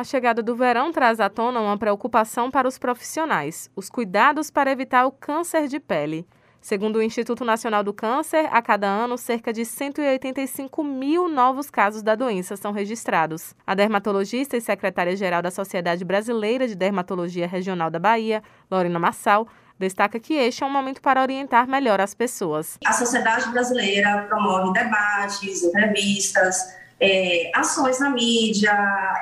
A chegada do verão traz à tona uma preocupação para os profissionais: os cuidados para evitar o câncer de pele. Segundo o Instituto Nacional do Câncer, a cada ano, cerca de 185 mil novos casos da doença são registrados. A dermatologista e secretária-geral da Sociedade Brasileira de Dermatologia Regional da Bahia, Lorena Massal, destaca que este é um momento para orientar melhor as pessoas. A Sociedade Brasileira promove debates, entrevistas, é, ações na mídia,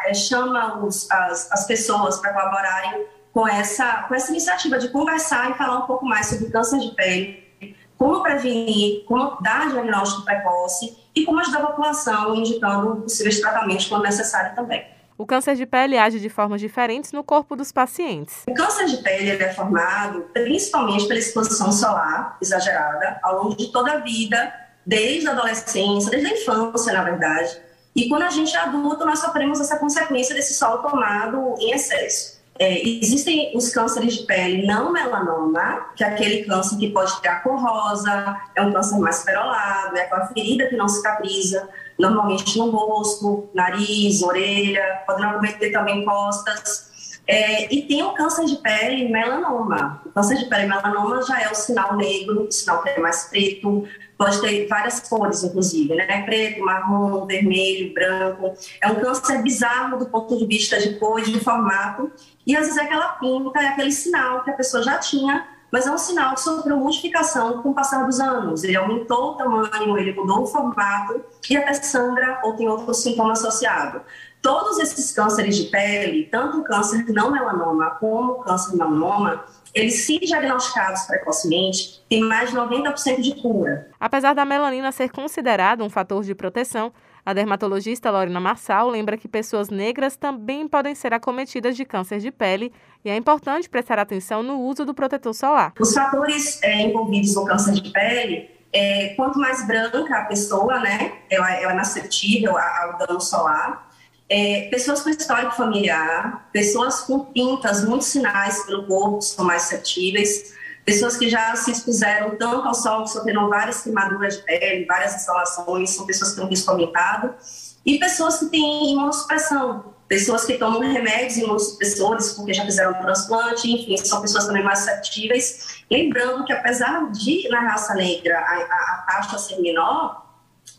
é, chama os, as, as pessoas para colaborarem com essa, com essa iniciativa de conversar e falar um pouco mais sobre câncer de pele, como prevenir, como dar diagnóstico precoce e como ajudar a população indicando possíveis tratamentos quando necessário também. O câncer de pele age de formas diferentes no corpo dos pacientes. O câncer de pele é formado principalmente pela exposição solar exagerada ao longo de toda a vida, desde a adolescência, desde a infância, na verdade e quando a gente é adulto, nós sofremos essa consequência desse sol tomado em excesso. É, existem os cânceres de pele não melanoma, que é aquele câncer que pode ter a cor rosa, é um câncer mais perolado, é aquela ferida que não cicatriza, normalmente no rosto, nariz, orelha, pode não cometer também costas. É, e tem o câncer de pele melanoma. O câncer de pele melanoma já é o sinal negro, o sinal que é mais preto, pode ter várias cores, inclusive, né? Preto, marrom, vermelho, branco. É um câncer bizarro do ponto de vista de cor e de formato. E às vezes é aquela pinta, é aquele sinal que a pessoa já tinha, mas é um sinal que sofreu modificação com o passar dos anos. Ele aumentou o tamanho, ele mudou o formato e até sangra ou tem outro sintoma associado. Todos esses cânceres de pele, tanto o câncer não melanoma como o câncer melanoma, eles, se diagnosticados precocemente, têm mais de 90% de cura. Apesar da melanina ser considerada um fator de proteção, a dermatologista Lorena Marçal lembra que pessoas negras também podem ser acometidas de câncer de pele e é importante prestar atenção no uso do protetor solar. Os fatores é, envolvidos no câncer de pele é, quanto mais branca a pessoa, né, ela, ela é mais suscetível ao dano solar é, pessoas com histórico familiar, pessoas com pintas, muitos sinais pelo corpo são mais suscetíveis, pessoas que já se expuseram tanto ao sol, que sofreram várias queimaduras de pele, várias instalações, são pessoas que têm um risco aumentado, e pessoas que têm imunossupressão, pessoas que tomam remédios imunossupressores porque já fizeram transplante, enfim, são pessoas também mais suscetíveis. Lembrando que apesar de na raça negra a, a, a taxa ser menor,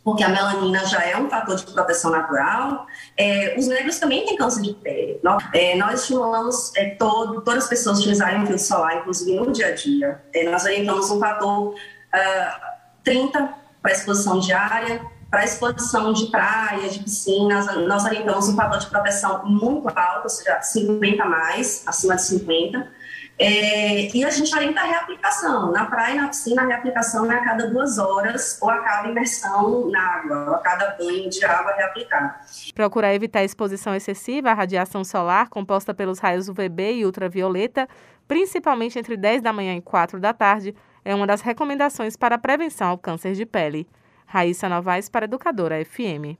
porque a melanina já é um fator de proteção natural, é, os negros também têm câncer de pele. Nós, é, nós estimulamos é, todo, todas as pessoas a utilizarem filtro solar, inclusive no dia a dia. É, nós orientamos um fator uh, 30 para exposição diária, para exposição de praia, de piscinas, nós orientamos um fator de proteção muito alto, ou seja, 50 mais, acima de 50 é, e a gente orienta a reaplicação. Na praia e na piscina, a reaplicação é a cada duas horas ou a cada imersão na água, ou a cada banho de água reaplicar. Procurar evitar exposição excessiva à radiação solar composta pelos raios UVB e ultravioleta, principalmente entre 10 da manhã e 4 da tarde, é uma das recomendações para a prevenção ao câncer de pele. Raíssa Novaes para Educadora FM.